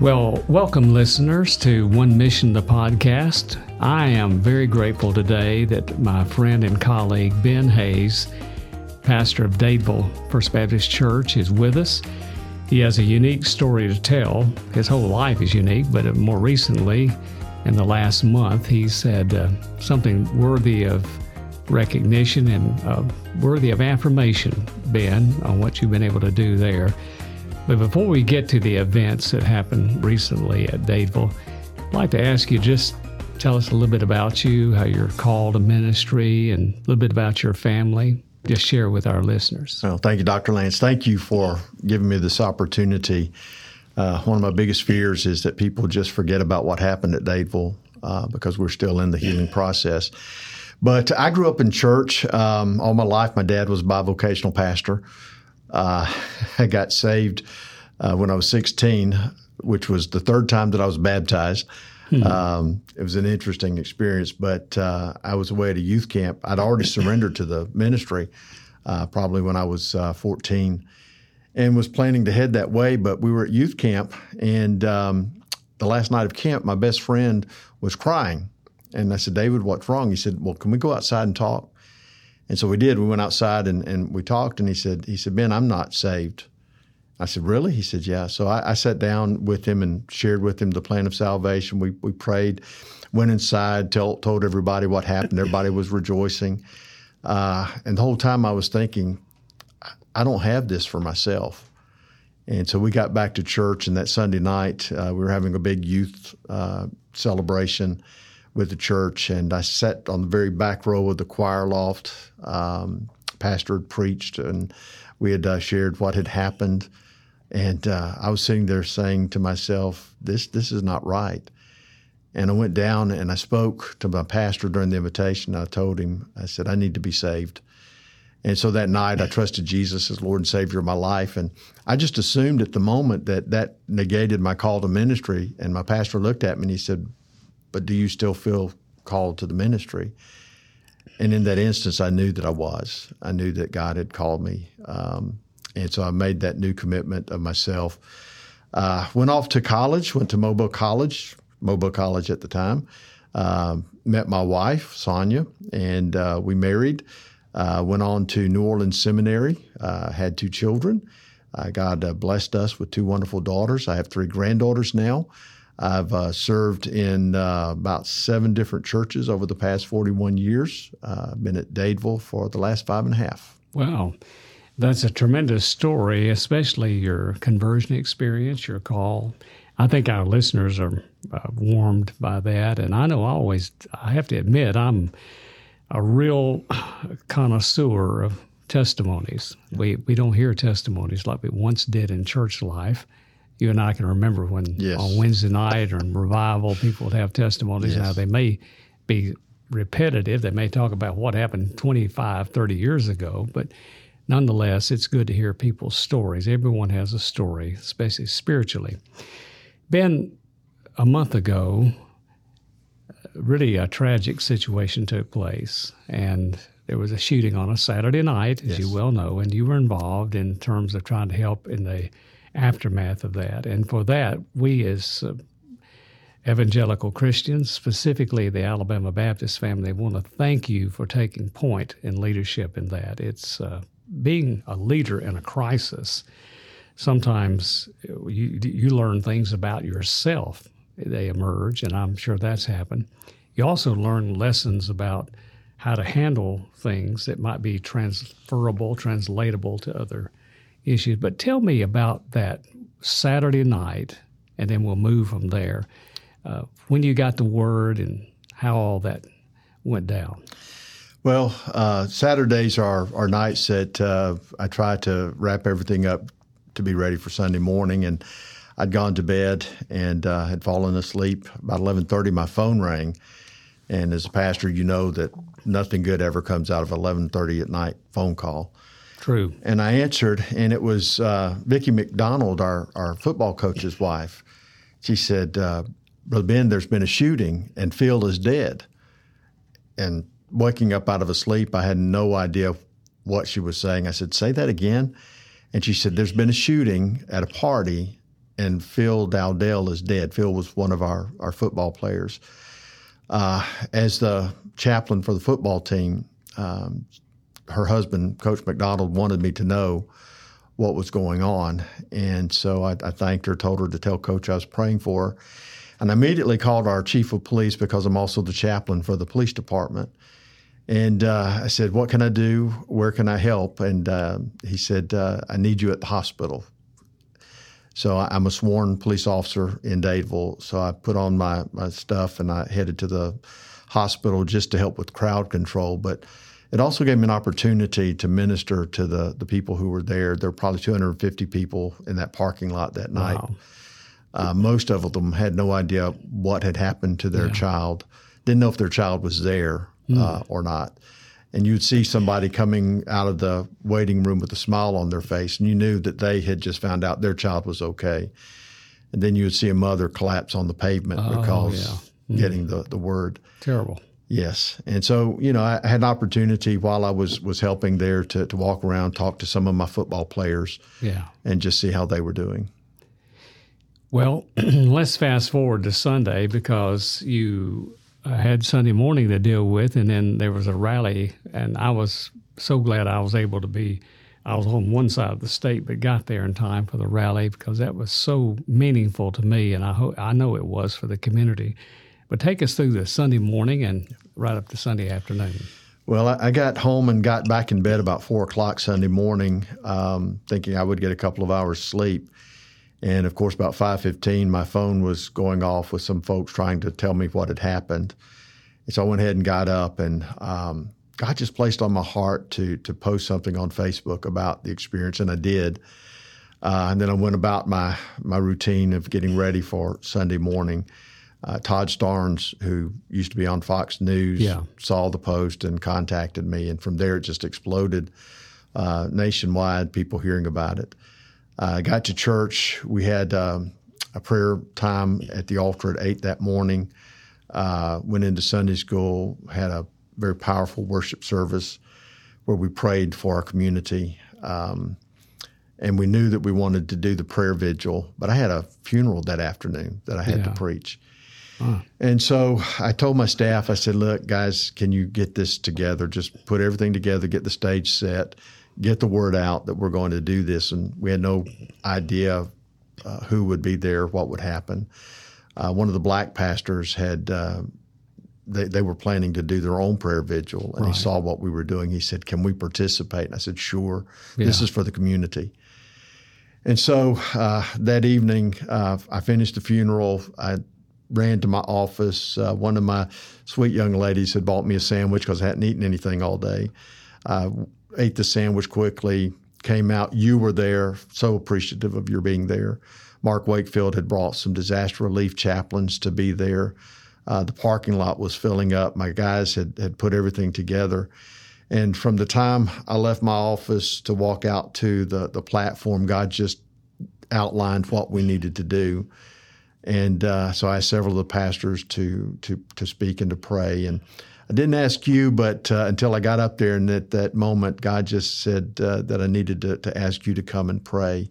Well, welcome, listeners, to One Mission, the podcast. I am very grateful today that my friend and colleague Ben Hayes, pastor of Dadeville First Baptist Church, is with us. He has a unique story to tell. His whole life is unique, but more recently, in the last month, he said uh, something worthy of recognition and uh, worthy of affirmation, Ben, on what you've been able to do there. But before we get to the events that happened recently at Dadeville, I'd like to ask you just tell us a little bit about you, how you're called to ministry, and a little bit about your family. Just share with our listeners. Well, thank you, Dr. Lance. Thank you for giving me this opportunity. Uh, one of my biggest fears is that people just forget about what happened at Dadeville uh, because we're still in the healing process. But I grew up in church um, all my life. My dad was a bivocational pastor. Uh, I got saved uh, when I was 16, which was the third time that I was baptized. Hmm. Um, it was an interesting experience, but uh, I was away at a youth camp. I'd already surrendered to the ministry uh, probably when I was uh, 14 and was planning to head that way. But we were at youth camp, and um, the last night of camp, my best friend was crying. And I said, David, what's wrong? He said, Well, can we go outside and talk? And so we did. We went outside and, and we talked, and he said, he said, Ben, I'm not saved. I said, Really? He said, Yeah. So I, I, sat down with him and shared with him the plan of salvation. We, we prayed, went inside, tell, told everybody what happened. Everybody was rejoicing. Uh, and the whole time I was thinking, I don't have this for myself. And so we got back to church, and that Sunday night, uh, we were having a big youth uh, celebration with the church, and I sat on the very back row of the choir loft. Um, pastor had preached, and we had uh, shared what had happened, and uh, I was sitting there saying to myself, "This this is not right." And I went down and I spoke to my pastor during the invitation. I told him, I said, "I need to be saved." And so that night, I trusted Jesus as Lord and Savior of my life. And I just assumed at the moment that that negated my call to ministry. And my pastor looked at me and he said, but do you still feel called to the ministry? And in that instance, I knew that I was. I knew that God had called me. Um, and so I made that new commitment of myself. Uh, went off to college, went to Mobile College, Mobile College at the time. Uh, met my wife, Sonia, and uh, we married. Uh, went on to New Orleans Seminary, uh, had two children. Uh, God blessed us with two wonderful daughters. I have three granddaughters now. I've uh, served in uh, about seven different churches over the past 41 years. Uh, I've been at Dadeville for the last five and a half. Wow. That's a tremendous story, especially your conversion experience, your call. I think our listeners are uh, warmed by that. And I know I always, I have to admit, I'm a real connoisseur of testimonies. We, we don't hear testimonies like we once did in church life you and I can remember when yes. on Wednesday night or in revival, people would have testimonies. Yes. Now, they may be repetitive. They may talk about what happened 25, 30 years ago, but nonetheless, it's good to hear people's stories. Everyone has a story, especially spiritually. Ben, a month ago, really a tragic situation took place, and there was a shooting on a Saturday night, as yes. you well know, and you were involved in terms of trying to help in the aftermath of that. And for that, we as uh, evangelical Christians, specifically the Alabama Baptist family, want to thank you for taking point in leadership in that. It's uh, being a leader in a crisis. Sometimes you, you learn things about yourself, they emerge, and I'm sure that's happened. You also learn lessons about how to handle things that might be transferable, translatable to other issues. But tell me about that Saturday night, and then we'll move from there. Uh, when you got the word and how all that went down. Well, uh, Saturdays are, are nights that uh, I try to wrap everything up to be ready for Sunday morning. And I'd gone to bed and uh, had fallen asleep. About 11:30, my phone rang, and as a pastor, you know that nothing good ever comes out of 11:30 at night phone call. True. And I answered, and it was uh, Vicki McDonald, our, our football coach's wife. She said, uh, Brother Ben, there's been a shooting, and Phil is dead. And waking up out of a sleep, I had no idea what she was saying. I said, Say that again. And she said, There's been a shooting at a party, and Phil Dowdell is dead. Phil was one of our, our football players. Uh, as the chaplain for the football team, um, her husband, Coach McDonald, wanted me to know what was going on. And so I, I, thanked her, told her to tell Coach I was praying for her. And I immediately called our chief of police because I'm also the chaplain for the police department. And uh, I said, What can I do? Where can I help? And uh, he said, uh, I need you at the hospital. So I'm a sworn police officer in Dadeville. So I put on my, my stuff and I headed to the hospital just to help with crowd control. But it also gave me an opportunity to minister to the, the people who were there. There were probably 250 people in that parking lot that night. Wow. Uh, most of them had no idea what had happened to their yeah. child, didn't know if their child was there mm. uh, or not. And you'd see somebody coming out of the waiting room with a smile on their face, and you knew that they had just found out their child was okay. And then you would see a mother collapse on the pavement oh, because yeah. mm. getting the, the word. Terrible. Yes, and so you know, I had an opportunity while I was was helping there to to walk around, talk to some of my football players, yeah, and just see how they were doing. Well, let's fast forward to Sunday because you uh, had Sunday morning to deal with, and then there was a rally, and I was so glad I was able to be. I was on one side of the state, but got there in time for the rally because that was so meaningful to me, and I ho- I know it was for the community. But take us through the Sunday morning and right up to Sunday afternoon. Well, I got home and got back in bed about four o'clock Sunday morning, um, thinking I would get a couple of hours sleep. And of course, about 5:15, my phone was going off with some folks trying to tell me what had happened. And so I went ahead and got up, and um, God just placed on my heart to to post something on Facebook about the experience, and I did. Uh, and then I went about my my routine of getting ready for Sunday morning. Uh, Todd Starnes, who used to be on Fox News, yeah. saw the post and contacted me, and from there it just exploded uh, nationwide. People hearing about it. I uh, got to church. We had um, a prayer time at the altar at eight that morning. Uh, went into Sunday school. Had a very powerful worship service where we prayed for our community. Um, and we knew that we wanted to do the prayer vigil, but I had a funeral that afternoon that I had yeah. to preach. And so I told my staff, I said, look, guys, can you get this together? Just put everything together, get the stage set, get the word out that we're going to do this. And we had no idea uh, who would be there, what would happen. Uh, one of the black pastors had, uh, they, they were planning to do their own prayer vigil, and right. he saw what we were doing. He said, Can we participate? And I said, Sure. Yeah. This is for the community. And so uh, that evening, uh, I finished the funeral. I ran to my office. Uh, one of my sweet young ladies had bought me a sandwich because I hadn't eaten anything all day I ate the sandwich quickly, came out. You were there, so appreciative of your being there. Mark Wakefield had brought some disaster relief chaplains to be there. Uh, the parking lot was filling up. My guys had, had put everything together. And from the time I left my office to walk out to the, the platform, God just outlined what we needed to do. And uh, so I asked several of the pastors to to to speak and to pray. And I didn't ask you, but uh, until I got up there, and at that moment, God just said uh, that I needed to, to, ask you to come and pray,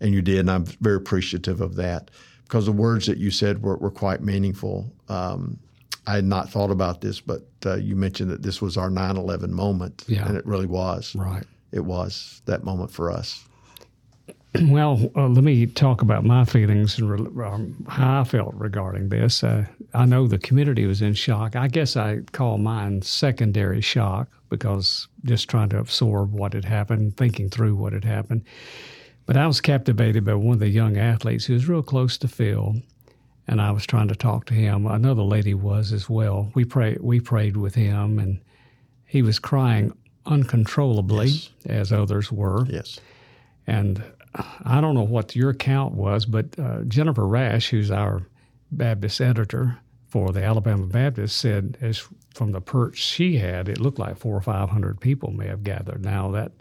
and you did, and I'm very appreciative of that because the words that you said were, were quite meaningful. Um, I had not thought about this, but uh, you mentioned that this was our 9/11 moment, yeah. and it really was. Right, it was that moment for us. Well, uh, let me talk about my feelings and um, how I felt regarding this. Uh, I know the community was in shock. I guess I call mine secondary shock because just trying to absorb what had happened, thinking through what had happened. But I was captivated by one of the young athletes who was real close to Phil, and I was trying to talk to him. Another lady was as well. We prayed. We prayed with him, and he was crying uncontrollably, yes. as others were. Yes. And I don't know what your count was, but uh, Jennifer Rash, who's our Baptist editor for the Alabama Baptist, said as from the perch she had, it looked like four or five hundred people may have gathered. Now that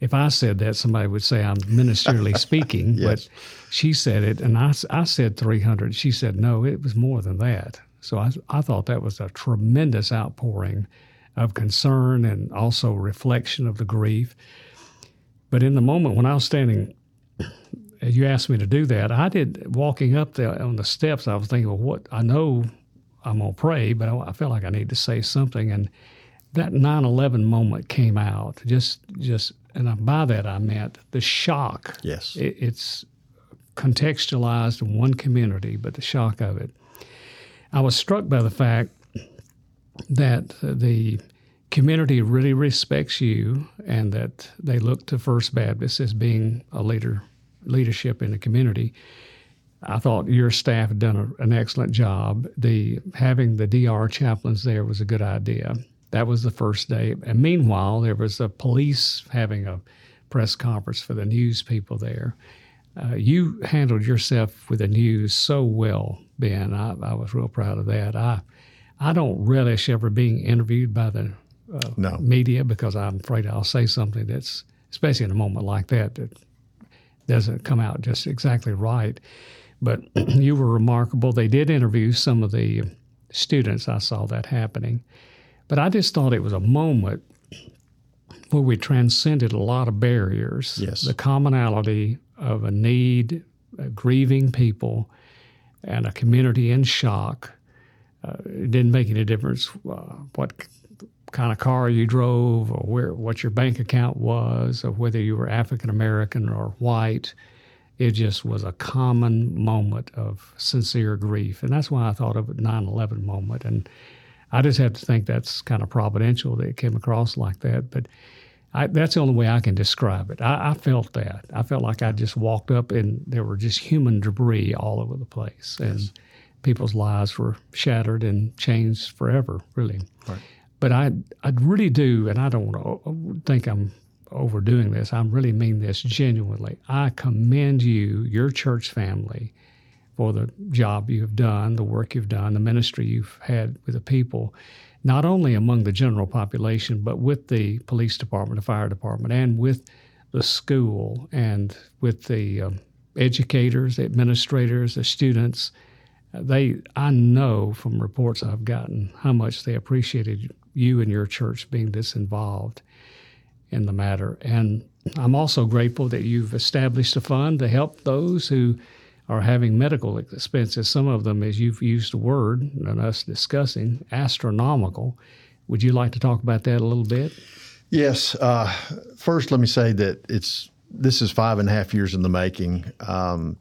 if I said that, somebody would say I'm ministerially speaking, yes. but she said it, and I, I said 300. She said no, it was more than that. So I, I thought that was a tremendous outpouring of concern and also reflection of the grief. But in the moment when I was standing you asked me to do that. I did walking up there on the steps. I was thinking, well, what I know I'm gonna pray, but I, I felt like I need to say something. And that 9/11 moment came out. Just, just, and by that I meant the shock. Yes, it, it's contextualized in one community, but the shock of it. I was struck by the fact that the community really respects you and that they look to First Baptist as being a leader leadership in the community. I thought your staff had done a, an excellent job. The having the DR chaplains there was a good idea. That was the first day. And meanwhile, there was a police having a press conference for the news people there. Uh, you handled yourself with the news so well, Ben. I, I, was real proud of that. I I don't relish ever being interviewed by the uh, no. media because I'm afraid I'll say something that's, especially in a moment like that, that doesn't come out just exactly right. But you were remarkable. They did interview some of the students. I saw that happening. But I just thought it was a moment where we transcended a lot of barriers. Yes. The commonality of a need, grieving people, and a community in shock. Uh, it didn't make any difference uh, what kind of car you drove or where what your bank account was or whether you were African American or white. It just was a common moment of sincere grief. And that's why I thought of it 9 11 moment. And I just have to think that's kind of providential that it came across like that. But I, that's the only way I can describe it. I, I, felt that. I felt like I just walked up and there were just human debris all over the place. And people's lives were shattered and changed forever, really. Right. But I, I really do, and I don't think I'm overdoing this. I really mean this genuinely. I commend you, your church family, for the job you've done, the work you've done, the ministry you've had with the people, not only among the general population, but with the police department, the fire department, and with the school and with the um, educators, the administrators, the students. They, I know from reports I've gotten how much they appreciated you and your church being this involved in the matter. And I'm also grateful that you've established a fund to help those who are having medical expenses. Some of them, as you've used the word and us discussing, astronomical. Would you like to talk about that a little bit? Yes. Uh, first, let me say that it's this is five and a half years in the making, um,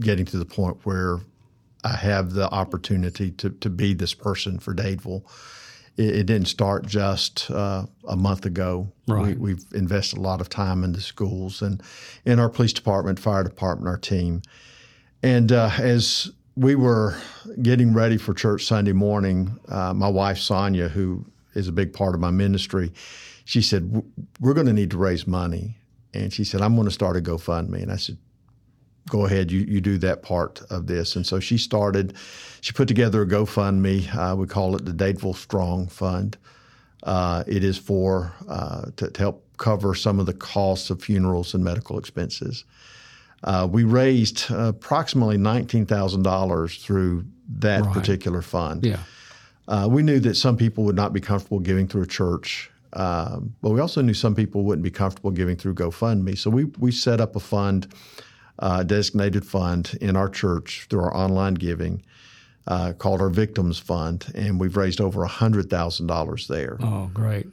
getting to the point where I have the opportunity to to be this person for Dadeville it, it didn't start just uh, a month ago. Right. We, have invested a lot of time in the schools and in our police department, fire department, our team. And uh, as we were getting ready for church Sunday morning, uh, my wife Sonia, who is a big part of my ministry, she said, "We're going to need to raise money." And she said, "I'm going to start a GoFundMe." And I said, go ahead, you, you do that part of this. And so she started, she put together a GoFundMe. Uh, we call it the Dadeville Strong Fund. Uh, it is for uh, to, to, help cover some of the costs of funerals and medical expenses. Uh, we raised approximately $19,000 through that right. particular fund. Yeah. Uh, we knew that some people would not be comfortable giving through a church. Um, but we also knew some people wouldn't be comfortable giving through GoFundMe. So we, we set up a fund uh, designated fund in our church through our online giving uh, called our Victims Fund, and we've raised over $100,000 there. Oh, great.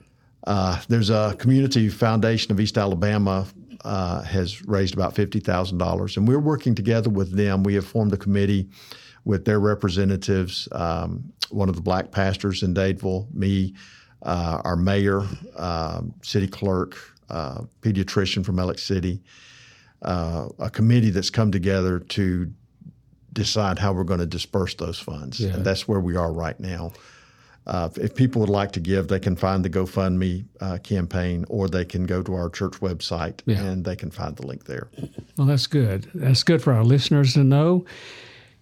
Uh, there's a community foundation of East Alabama uh, has raised about $50,000, and we're working together with them. We have formed a committee with their representatives, um, one of the black pastors in Dadeville, me, uh, our mayor, uh, city clerk, pediatrician from Alex City, uh, a committee that's come together to decide how we're going to disperse those funds. Yeah. And that's where we are right now. Uh, if people would like to give, they can find the GoFundMe uh, campaign or they can go to our church website yeah. and they can find the link there. Well, that's good. That's good for our listeners to know.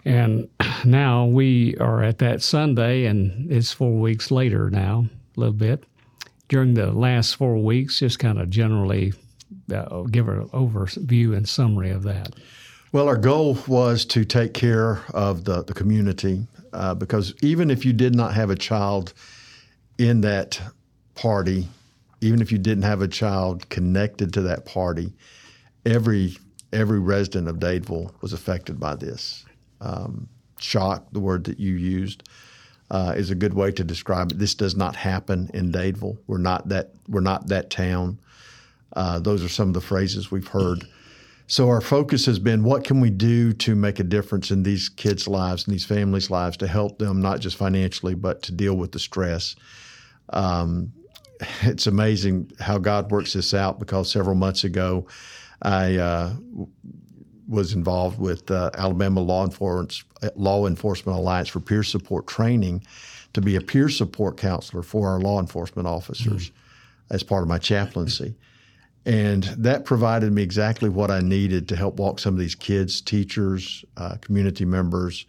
And now we are at that Sunday, and it's four weeks later now, a little bit. During the last four weeks, just kind of generally uh, give an overview and summary of that? Well, our goal was to take care of the, the community uh, because even if you did not have a child in that party, even if you didn't have a child connected to that party, every every resident of Dadeville was affected by this. Um, shock, the word that you used, uh, is a good way to describe it. This does not happen in Dadeville. We're not that. We're not that town. Uh, those are some of the phrases we've heard. So our focus has been what can we do to make a difference in these kids' lives and these families' lives to help them not just financially but to deal with the stress. Um, it's amazing how God works this out because several months ago, I uh, was involved with uh, Alabama Law Enforcement, Law Enforcement Alliance for Peer Support Training to be a peer support counselor for our law enforcement officers mm-hmm. as part of my chaplaincy. And that provided me exactly what I needed to help walk some of these kids, teachers, uh, community members,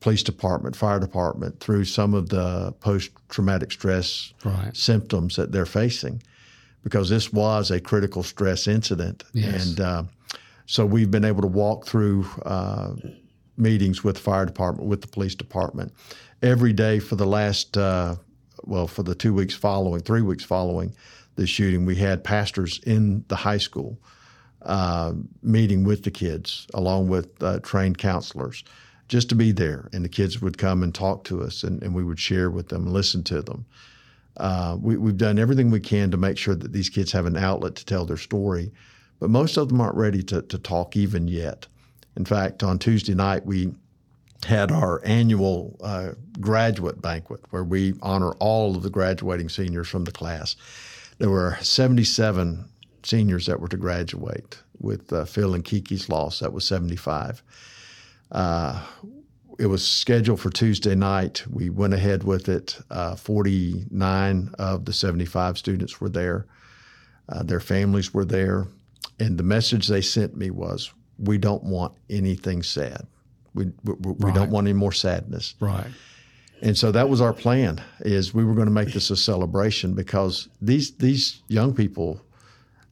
police department, fire department through some of the post traumatic stress right. symptoms that they're facing because this was a critical stress incident. Yes. And uh, so we've been able to walk through uh, meetings with the fire department, with the police department every day for the last, uh, well, for the two weeks following, three weeks following the shooting, we had pastors in the high school uh, meeting with the kids along with uh, trained counselors just to be there. And the kids would come and talk to us and, and we would share with them listen to them. Uh, we, have done everything we can to make sure that these kids have an outlet to tell their story, but most of them aren't ready to, to talk even yet. In fact, on Tuesday night, we had our annual uh, graduate banquet where we honor all of the graduating seniors from the class. There were 77 seniors that were to graduate. With uh, Phil and Kiki's loss, that was 75. Uh, it was scheduled for Tuesday night. We went ahead with it. Uh, 49 of the 75 students were there. Uh, their families were there. And the message they sent me was, we don't want anything sad. We, we, we right. don't want any more sadness. Right. And so that was our plan is we were going to make this a celebration because these these young people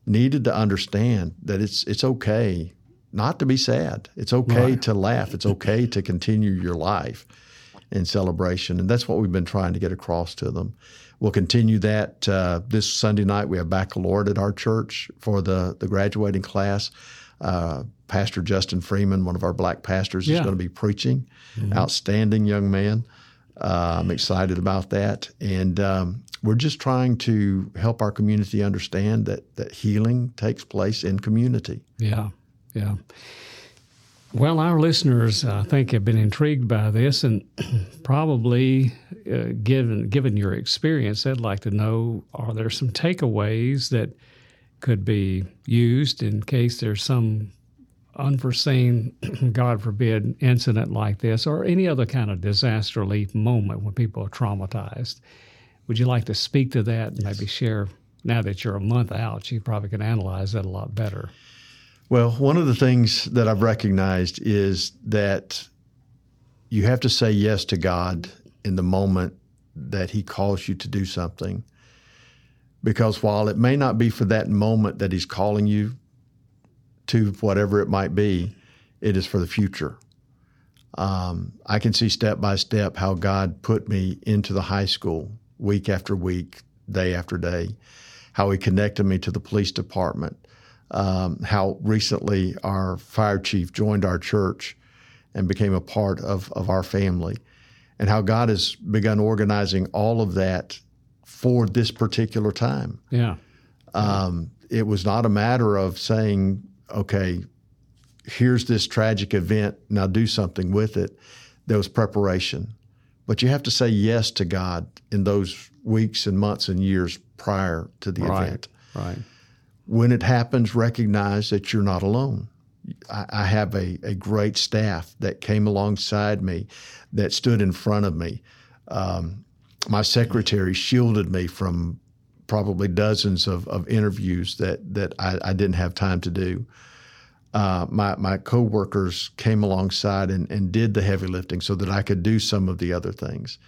needed to understand that it's it's okay not to be sad. It's okay right. to laugh. It's okay to continue your life in celebration. And that's what we've been trying to get across to them. We'll continue that uh, this Sunday night. We have baccalaureate at our church for the, the graduating class. Uh, Pastor Justin Freeman, one of our black pastors, yeah. is going to be preaching. Mm-hmm. Outstanding young man. Uh, I'm excited about that. And um, we're just trying to help our community understand that, that healing takes place in community. Yeah, yeah. Well, our listeners, I think, have been intrigued by this, and probably, uh, given given your experience, they'd like to know: Are there some takeaways that could be used in case there's some unforeseen, God forbid, incident like this, or any other kind of disaster relief moment when people are traumatized? Would you like to speak to that and yes. maybe share? Now that you're a month out, you probably can analyze that a lot better. Well, one of the things that I've recognized is that you have to say yes to God in the moment that He calls you to do something. Because while it may not be for that moment that He's calling you to whatever it might be, it is for the future. Um, I can see step by step how God put me into the high school week after week, day after day, how He connected me to the police department, um, how recently our fire chief joined our church and became a part of, of our family, and how God has begun organizing all of that for this particular time. Yeah. Um, it was not a matter of saying, okay, here's this tragic event, now do something with it. There was preparation. But you have to say yes to God in those weeks and months and years prior to the right, event. Right when it happens, recognize that you're not alone. I, I have a, a great staff that came alongside me, that stood in front of me. Um, my secretary shielded me from probably dozens of, of interviews that, that I, I didn't have time to do. Uh, my, my coworkers came alongside and, and did the heavy lifting so that I could do some of the other things.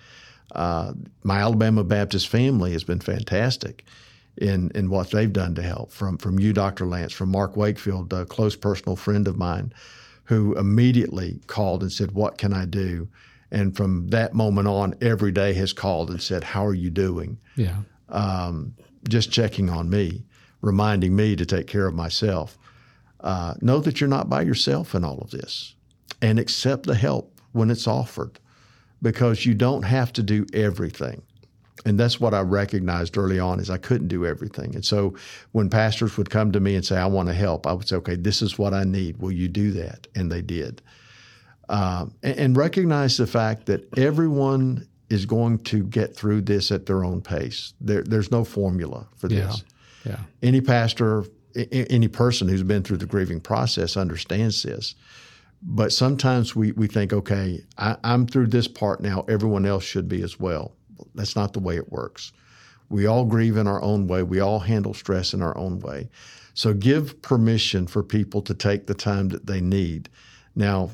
Uh, my Alabama Baptist family has been fantastic in in what they've done to help. From from you, Dr. Lance, from Mark Wakefield, a close personal friend of mine, who immediately called and said, "What can I do?" And from that moment on, every day has called and said, "How are you doing?" Yeah, um, just checking on me, reminding me to take care of myself. Uh, know that you're not by yourself in all of this and accept the help when it's offered because you don't have to do everything. And that's what I recognized early on is I couldn't do everything. And so when pastors would come to me and say, I want to help, I would say, okay, this is what I need. Will you do that? And they did. Um, and, and recognize the fact that everyone is going to get through this at their own pace. There, there's no formula for this. Yeah. yeah. Any pastor, any person who's been through the grieving process understands this. But sometimes we, we think, okay, I, I'm through this part now, everyone else should be as well. That's not the way it works. We all grieve in our own way, we all handle stress in our own way. So give permission for people to take the time that they need. Now,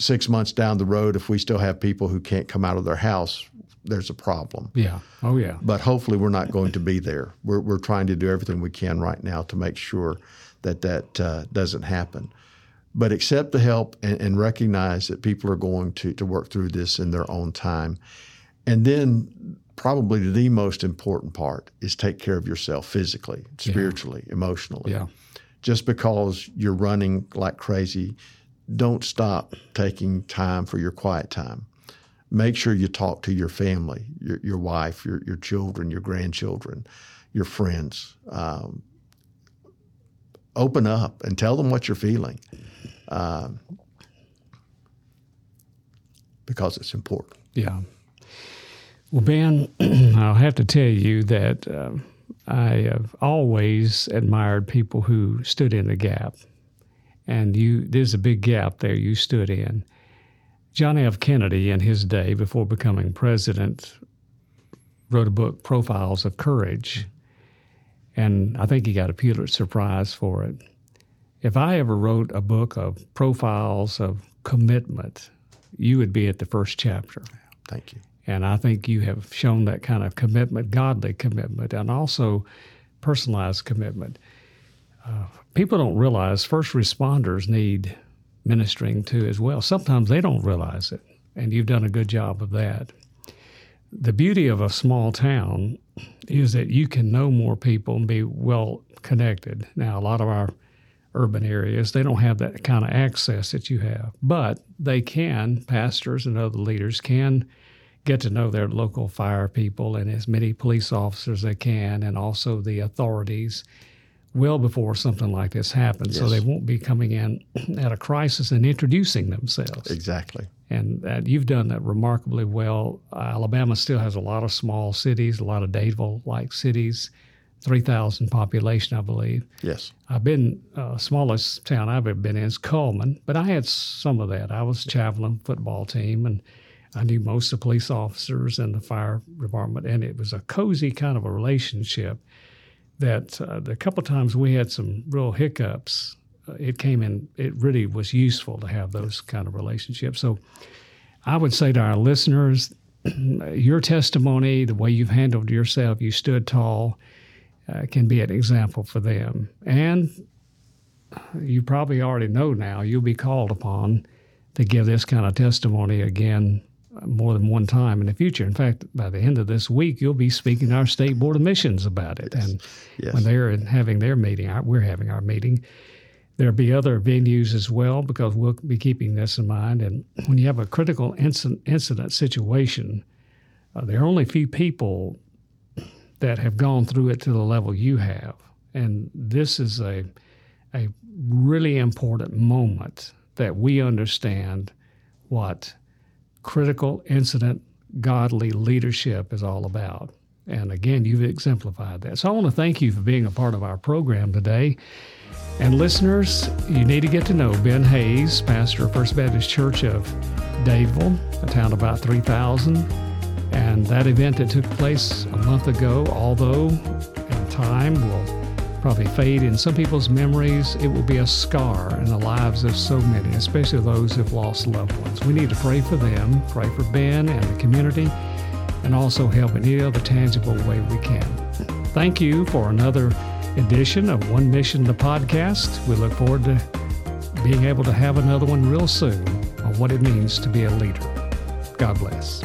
six months down the road, if we still have people who can't come out of their house, there's a problem. Yeah. Oh, yeah. But hopefully, we're not going to be there. We're, we're trying to do everything we can right now to make sure that that uh, doesn't happen. But accept the help and, and, recognize that people are going to, to work through this in their own time. And then, probably the most important part is take care of yourself physically, spiritually, yeah. emotionally. Yeah. Just because you're running like crazy don't stop taking time for your quiet time. Make sure you talk to your family, your, your wife, your, your children, your grandchildren, your friends. Um, open up and tell them what you're feeling uh, because it's important. Yeah. Well, Ben, I'll have to tell you that uh, I have always admired people who stood in the gap and you there's a big gap there you stood in. John F. Kennedy, in his day before becoming president, wrote a book, Profiles of Courage, and I think he got a Pulitzer Prize for it. If I ever wrote a book of profiles of commitment, you would be at the first chapter. Thank you. And I think you have shown that kind of commitment, godly commitment, and also personalized commitment. Uh, people don't realize first responders need ministering to as well. Sometimes they don't realize it, and you've done a good job of that. The beauty of a small town is that you can know more people and be well connected. Now, a lot of our urban areas, they don't have that kind of access that you have, but they can, pastors and other leaders can get to know their local fire people and as many police officers as they can, and also the authorities well before something like this happens, yes. so they won't be coming in at a crisis and introducing themselves. Exactly. And uh, you've done that remarkably well. Uh, Alabama still has a lot of small cities, a lot of Dadeville-like cities, three thousand population, I believe. Yes. I've been uh, smallest town I've ever been in is Cullman, but I had some of that. I was chaplain football team and. I knew most of the police officers and the fire department, and it was a cozy kind of a relationship that uh, the couple times we had some real hiccups, uh, it came in, it really was useful to have those kind of relationships. So I would say to our listeners, your testimony, the way you've handled yourself, you stood tall, uh, can be an example for them. And you probably already know now you'll be called upon to give this kind of testimony again more than one time in the future. In fact, by the end of this week, you'll be speaking to our state board of missions about it. Yes. And yes. when they're having their meeting, we're having our meeting. There'll be other venues as well because we'll be keeping this in mind. And when you have a critical incident, incident situation, uh, there are only a few people that have gone through it to the level you have. And this is a, a really important moment that we understand what critical incident godly leadership is all about. And again, you've exemplified that. So I want to thank you for being a part of our program today. And listeners, you need to get to know Ben Hayes, pastor of First Baptist Church of Dadeville, a town of about 3,000. And that event that took place a month ago, although in time will probably fade in some people's memories. It will be a scar in the lives of so many, especially those who've lost loved ones. We need to pray for them, pray for Ben and the community, and also help in any other tangible way we can. Thank you for another edition of One Mission the podcast. We look forward to being able to have another one real soon on what it means to be a leader. God bless.